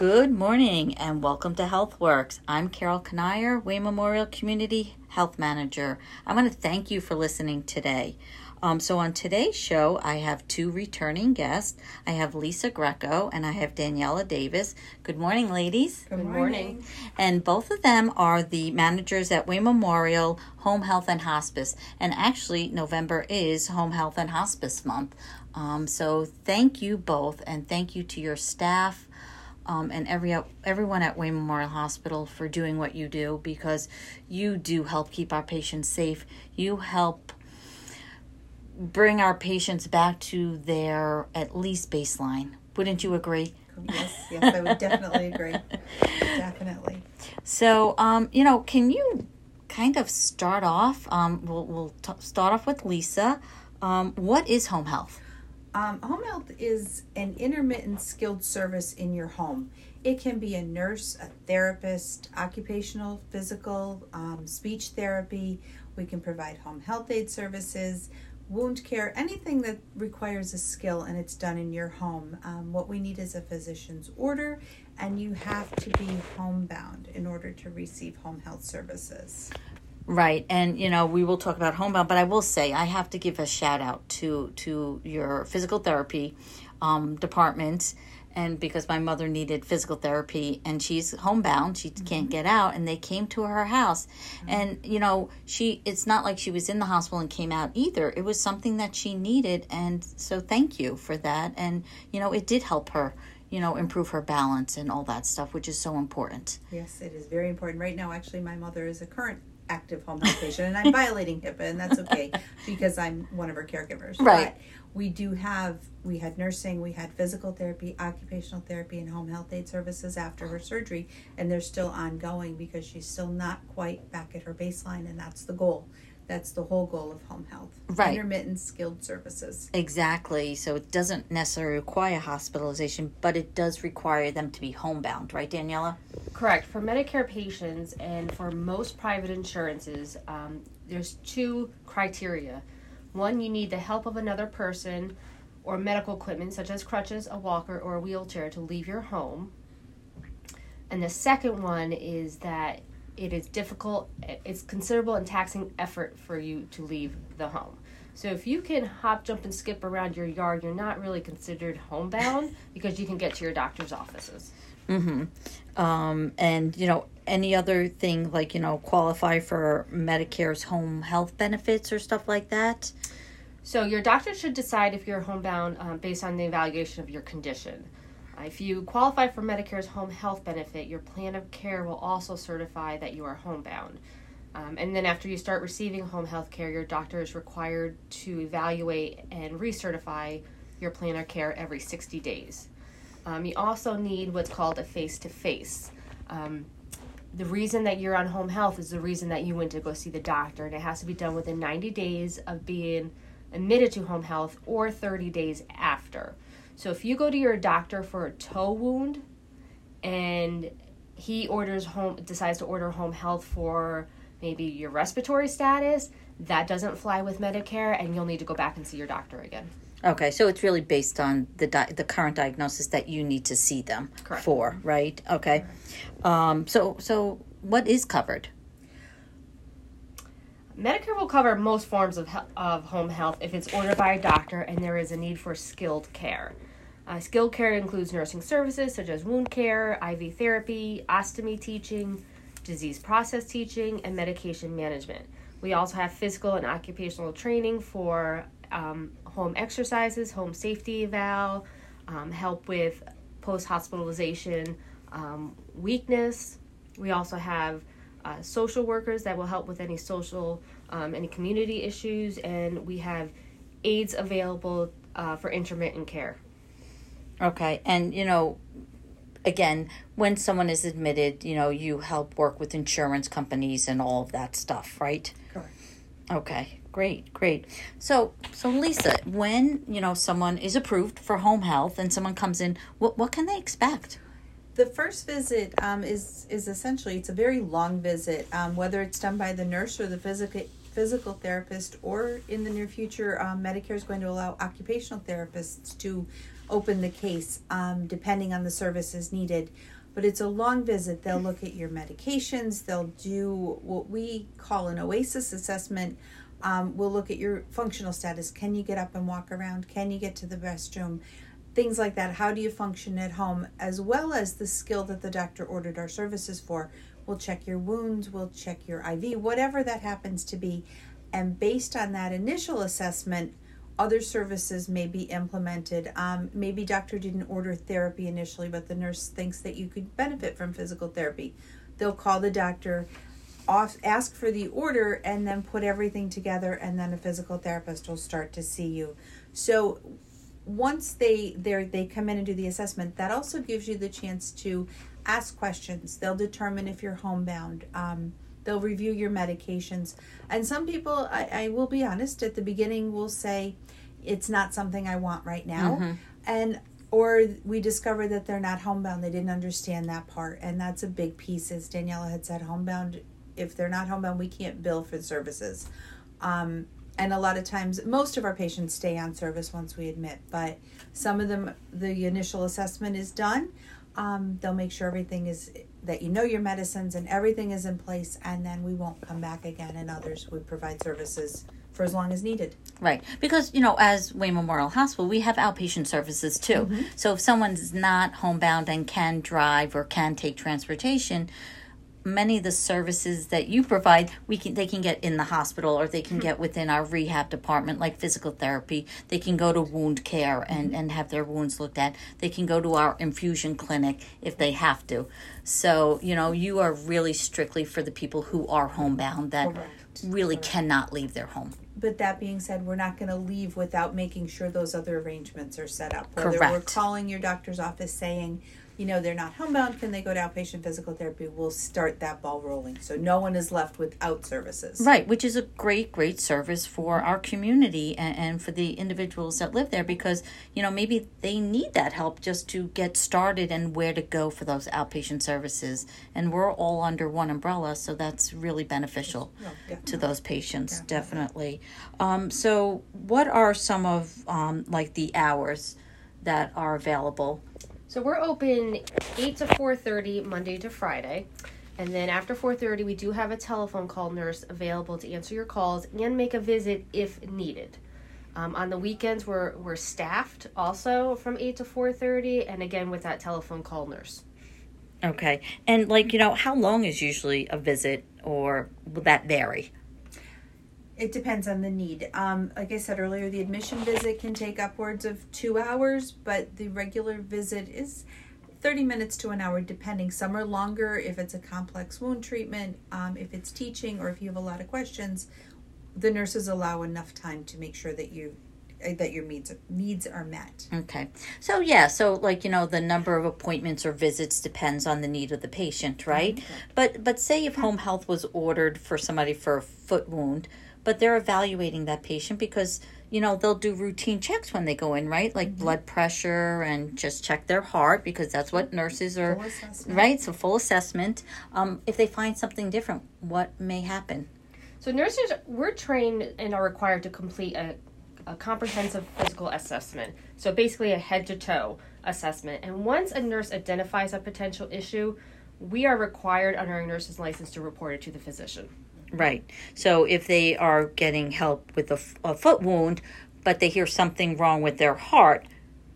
Good morning and welcome to HealthWorks. I'm Carol Kanier, Wayne Memorial Community Health Manager. I want to thank you for listening today. Um, so, on today's show, I have two returning guests. I have Lisa Grecco and I have Daniela Davis. Good morning, ladies. Good morning. And both of them are the managers at Wayne Memorial Home Health and Hospice. And actually, November is Home Health and Hospice Month. Um, so, thank you both and thank you to your staff. Um, and every everyone at Wayne Memorial Hospital for doing what you do because you do help keep our patients safe. You help bring our patients back to their at least baseline. Wouldn't you agree? Yes, yes, I would definitely agree. definitely. So, um, you know, can you kind of start off? Um, we'll we'll t- start off with Lisa. Um, what is home health? Um, home health is an intermittent skilled service in your home. It can be a nurse, a therapist, occupational, physical, um, speech therapy. We can provide home health aide services, wound care, anything that requires a skill and it's done in your home. Um, what we need is a physician's order, and you have to be homebound in order to receive home health services. Right, and you know we will talk about homebound, but I will say I have to give a shout out to to your physical therapy um, department, and because my mother needed physical therapy and she's homebound, she mm-hmm. can't get out, and they came to her house, mm-hmm. and you know she it's not like she was in the hospital and came out either. It was something that she needed, and so thank you for that, and you know it did help her you know, improve her balance and all that stuff, which is so important. Yes, it is very important. Right now, actually, my mother is a current active home health patient, and I'm violating HIPAA, and that's okay because I'm one of her caregivers. Right. But we do have we had nursing, we had physical therapy, occupational therapy, and home health aide services after her surgery, and they're still ongoing because she's still not quite back at her baseline, and that's the goal that's the whole goal of home health. Right. Intermittent skilled services. Exactly. So it doesn't necessarily require hospitalization, but it does require them to be homebound, right, Daniela? Correct. For Medicare patients and for most private insurances, um, there's two criteria. One, you need the help of another person or medical equipment such as crutches, a walker, or a wheelchair to leave your home. And the second one is that it is difficult, it's considerable and taxing effort for you to leave the home. So if you can hop, jump, and skip around your yard, you're not really considered homebound because you can get to your doctor's offices. Mm-hmm. Um, and you know, any other thing like you know qualify for Medicare's home health benefits or stuff like that. So your doctor should decide if you're homebound um, based on the evaluation of your condition. If you qualify for Medicare's home health benefit, your plan of care will also certify that you are homebound. Um, and then after you start receiving home health care, your doctor is required to evaluate and recertify your plan of care every 60 days. Um, you also need what's called a face to face. The reason that you're on home health is the reason that you went to go see the doctor, and it has to be done within 90 days of being admitted to home health or 30 days after. So if you go to your doctor for a toe wound and he orders home decides to order home health for maybe your respiratory status, that doesn't fly with Medicare and you'll need to go back and see your doctor again. Okay, so it's really based on the di- the current diagnosis that you need to see them Correct. for, right? Okay. Um, so so what is covered? Medicare will cover most forms of, of home health if it's ordered by a doctor and there is a need for skilled care. Uh, skilled care includes nursing services such as wound care, IV therapy, ostomy teaching, disease process teaching, and medication management. We also have physical and occupational training for um, home exercises, home safety eval, um, help with post hospitalization um, weakness. We also have uh, social workers that will help with any social, um, any community issues, and we have aides available uh, for intermittent care. Okay, and you know, again, when someone is admitted, you know, you help work with insurance companies and all of that stuff, right? Correct. Okay, great, great. So, so Lisa, when you know someone is approved for home health and someone comes in, what what can they expect? The first visit um, is is essentially it's a very long visit, um, whether it's done by the nurse or the physical physical therapist, or in the near future, um, Medicare is going to allow occupational therapists to open the case um, depending on the services needed. But it's a long visit. They'll look at your medications. They'll do what we call an OASIS assessment. Um, we'll look at your functional status. Can you get up and walk around? Can you get to the restroom? Things like that. How do you function at home? As well as the skill that the doctor ordered our services for. We'll check your wounds, we'll check your IV, whatever that happens to be. And based on that initial assessment, other services may be implemented. Um, maybe doctor didn't order therapy initially, but the nurse thinks that you could benefit from physical therapy. They'll call the doctor, off, ask for the order, and then put everything together, and then a physical therapist will start to see you. So once they they they come in and do the assessment, that also gives you the chance to ask questions. They'll determine if you're homebound. Um, they'll review your medications. And some people, I, I will be honest, at the beginning will say, it's not something I want right now. Mm-hmm. And or we discover that they're not homebound. They didn't understand that part. And that's a big piece, as Daniela had said, homebound, if they're not homebound, we can't bill for services. Um, and a lot of times, most of our patients stay on service once we admit, but some of them, the initial assessment is done. Um, they'll make sure everything is that you know your medicines and everything is in place, and then we won't come back again. And others would provide services for as long as needed. Right. Because, you know, as Wayne Memorial Hospital, we have outpatient services too. Mm-hmm. So if someone's not homebound and can drive or can take transportation, many of the services that you provide we can they can get in the hospital or they can hmm. get within our rehab department like physical therapy. They can go to wound care and hmm. and have their wounds looked at. They can go to our infusion clinic if they have to. So you know you are really strictly for the people who are homebound that Correct. really cannot leave their home. But that being said, we're not going to leave without making sure those other arrangements are set up. Whether we're calling your doctor's office saying, you know, they're not homebound, can they go to outpatient physical therapy? We'll start that ball rolling. So no one is left without services. Right, which is a great, great service for our community and, and for the individuals that live there because, you know, maybe they need that help just to get started and where to go for those outpatient services. And we're all under one umbrella, so that's really beneficial No, to those patients, definitely. Um, so, what are some of um, like the hours that are available? So we're open eight to four thirty Monday to Friday, and then after four thirty we do have a telephone call nurse available to answer your calls and make a visit if needed. Um, on the weekends we're we're staffed also from eight to four thirty, and again with that telephone call nurse. Okay, and like you know, how long is usually a visit, or will that vary? It depends on the need. Um, like I said earlier, the admission visit can take upwards of two hours, but the regular visit is 30 minutes to an hour, depending. Some are longer if it's a complex wound treatment, um, if it's teaching, or if you have a lot of questions. The nurses allow enough time to make sure that you uh, that your needs needs are met. Okay. So yeah, so like you know the number of appointments or visits depends on the need of the patient, right? But but say if home health was ordered for somebody for a foot wound, but they're evaluating that patient because you know they'll do routine checks when they go in, right? Like blood pressure and just check their heart because that's what nurses are Full right, so full assessment. Um if they find something different, what may happen? So nurses we're trained and are required to complete a, a comprehensive physical assessment. So basically a head to toe assessment. And once a nurse identifies a potential issue, we are required under our nurse's license to report it to the physician. Right. So if they are getting help with a, a foot wound, but they hear something wrong with their heart,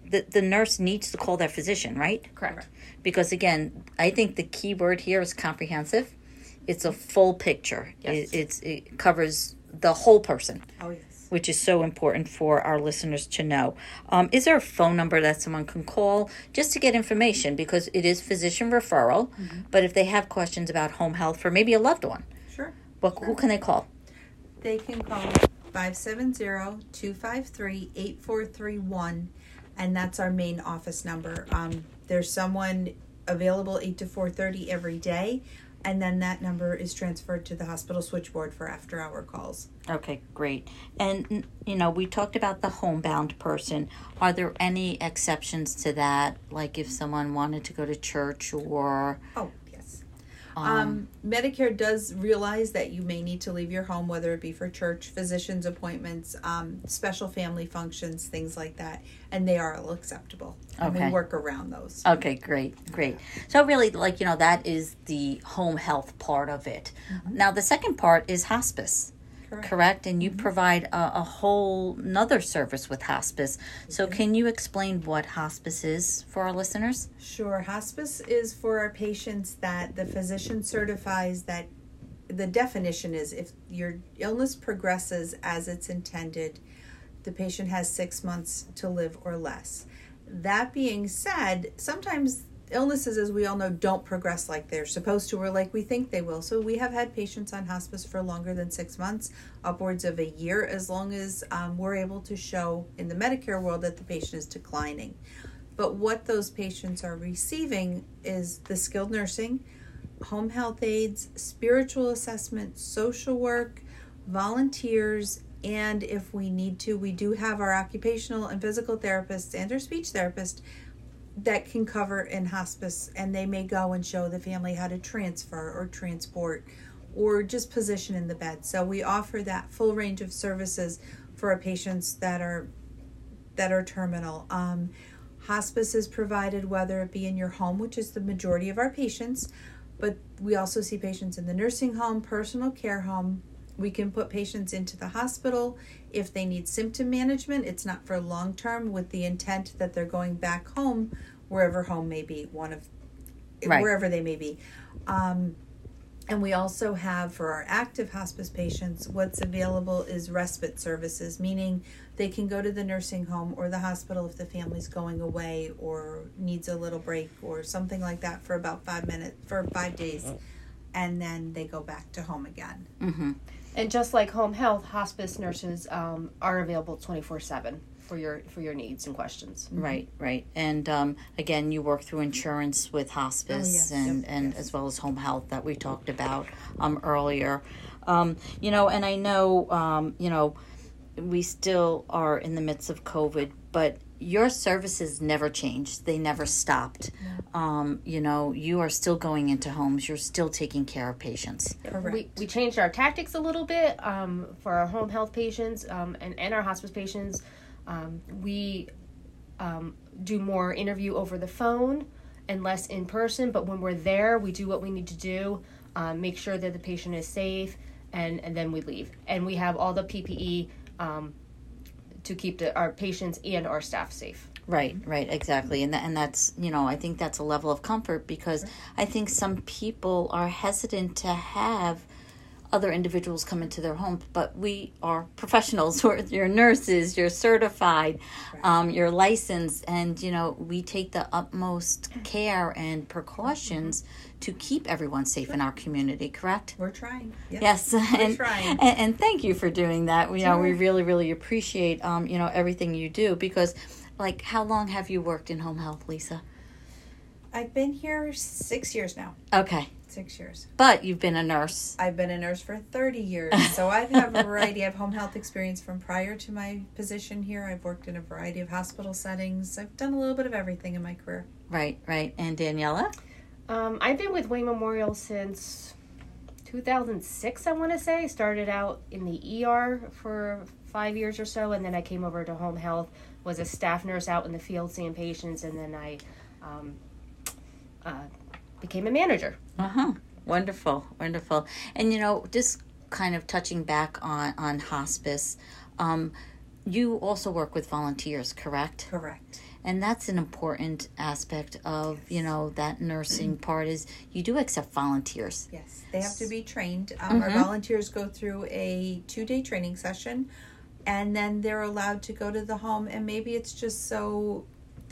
the, the nurse needs to call their physician, right? Correct. Because again, I think the key word here is comprehensive. It's a full picture. Yes. It, it's, it covers the whole person, Oh yes. which is so important for our listeners to know. Um, is there a phone number that someone can call just to get information? Because it is physician referral, but if they have questions about home health for maybe a loved one, Sure. who can they call? They can call 570-253-8431 and that's our main office number. Um, there's someone available 8 to 4:30 every day and then that number is transferred to the hospital switchboard for after hour calls. Okay, great. And you know, we talked about the homebound person. Are there any exceptions to that? Like if someone wanted to go to church or Oh, yes. Um, Medicare does realize that you may need to leave your home, whether it be for church, physician's appointments, um, special family functions, things like that, and they are all acceptable. And Okay. we work around those. Okay, great, great. So really, like you know, that is the home health part of it. Now, the second part is hospice, Correct. correct? And you mm-hmm. provide a, a whole another service with hospice. So, can you explain what hospice is for our listeners? Sure. Hospice is for our patients that the physician certifies that the definition is if your illness progresses as it's intended, the patient has six months to live or less. That being said, sometimes illnesses, as we all know, don't progress like they're supposed to or like we think they will. So we have had patients on hospice for longer than six months, upwards of a year, as long as um, we're able to show in the Medicare world that the patient is declining. But what those patients are receiving is the skilled nursing, home health aides, spiritual assessment, social work, volunteers, and if we need to, we do have our occupational and physical therapists and our speech therapist that can cover in hospice, and they may go and show the family how to transfer or transport or just position in the bed. So we offer that full range of services for our patients that are that are terminal. Um, hospice is provided whether it be in your home, which is the majority of our patients, but we also see patients in the nursing home, personal care home. We can put patients into the hospital if they need symptom management. It's not for long term with the intent that they're going back home, wherever home may be, one of Right. wherever they may be. Um, and we also have for our active hospice patients, what's available is respite services, meaning they can go to the nursing home or the hospital if the family's going away or needs a little break or something like that for about five minutes, for five days. And then they go back to home again. Mm-hmm. And just like home health, hospice nurses um, are available twenty four seven for your for your needs and questions. Right, right. And um, again, you work through insurance with hospice Oh, yes. and, Yep, and yes. as well as home health that we talked about um, earlier. Um, you know, and I know, um, you know, we still are in the midst of COVID, but your services never changed. They never stopped. Um, you know, you are still going into homes. You're still taking care of patients. Correct. We, we changed our tactics a little bit um, for our home health patients um, and, and our hospice patients. Um, we um, do more interview over the phone and less in person, but when we're there, we do what we need to do, um, make sure that the patient is safe, and, and then we leave. And we have all the PPE um, to keep the, our patients and our staff safe. Right, right, exactly, and that, and that's you know I think that's a level of comfort because I think some people are hesitant to have other individuals come into their home, but we are professionals. We're, you're nurses, you're certified, um, you're licensed, and you know we take the utmost care and precautions to keep everyone safe in our community. Correct? We're trying. Yep. Yes, and, trying. and and thank you for doing that. You know, we really really appreciate um you know everything you do because like how long have you worked in home health, Lisa? I've been here six years now. Okay, Six years. but you've been a nurse. I've been a nurse for 30 years, so I've a variety of home health experience from prior to my position here. I've worked in a variety of hospital settings. I've done a little bit of everything in my career. Right, right. And Daniela? Um, I've been with Wayne Memorial since 2006, I want to say. Started out in the ER for five years or so, and then I came over to home health, was a staff nurse out in the field seeing patients, and then I um, uh, became a manager. Uh huh. Wonderful, wonderful. And you know, just kind of touching back on on hospice, um, you also work with volunteers, correct? Correct. And that's an important aspect of you know that nursing part is you do accept volunteers. Yes, they have to be trained. Um, Our volunteers go through a two day training session, and then they're allowed to go to the home. And maybe it's just so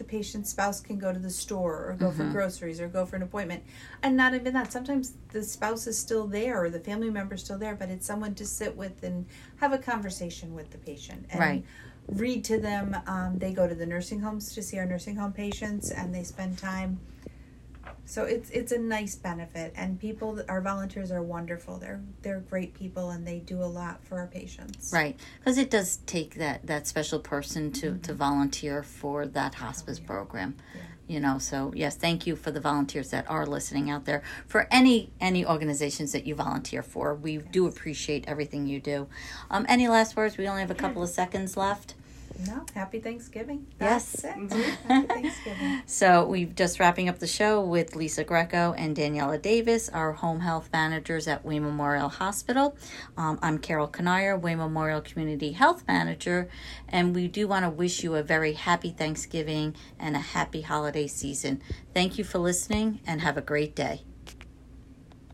the patient's spouse can go to the store or go for groceries or go for an appointment. And not even that. Sometimes the spouse is still there or the family member is still there, but it's someone to sit with and have a conversation with the patient. And Right. Read to them. Um, they go to the nursing homes to see our nursing home patients, and they spend time so it's it's a nice benefit, and people, our volunteers are wonderful. They're they're great people, and they do a lot for our patients. Right, because it does take that that special person to to volunteer for that hospice program. Yeah. you know so yes thank you for the volunteers that are listening out there for any any organizations that you volunteer for we do appreciate everything you do um, any last words we only have a couple of seconds left No, happy Thanksgiving. Yes. That's it. Happy Thanksgiving. So we're just wrapping up the show with Lisa Grecco and Daniela Davis, our home health managers at Wayne Memorial Hospital. Um, I'm Carol Canayer, Wayne Memorial Community Health Manager, and we do want to wish you a very happy Thanksgiving and a happy holiday season. Thank you for listening, and have a great day.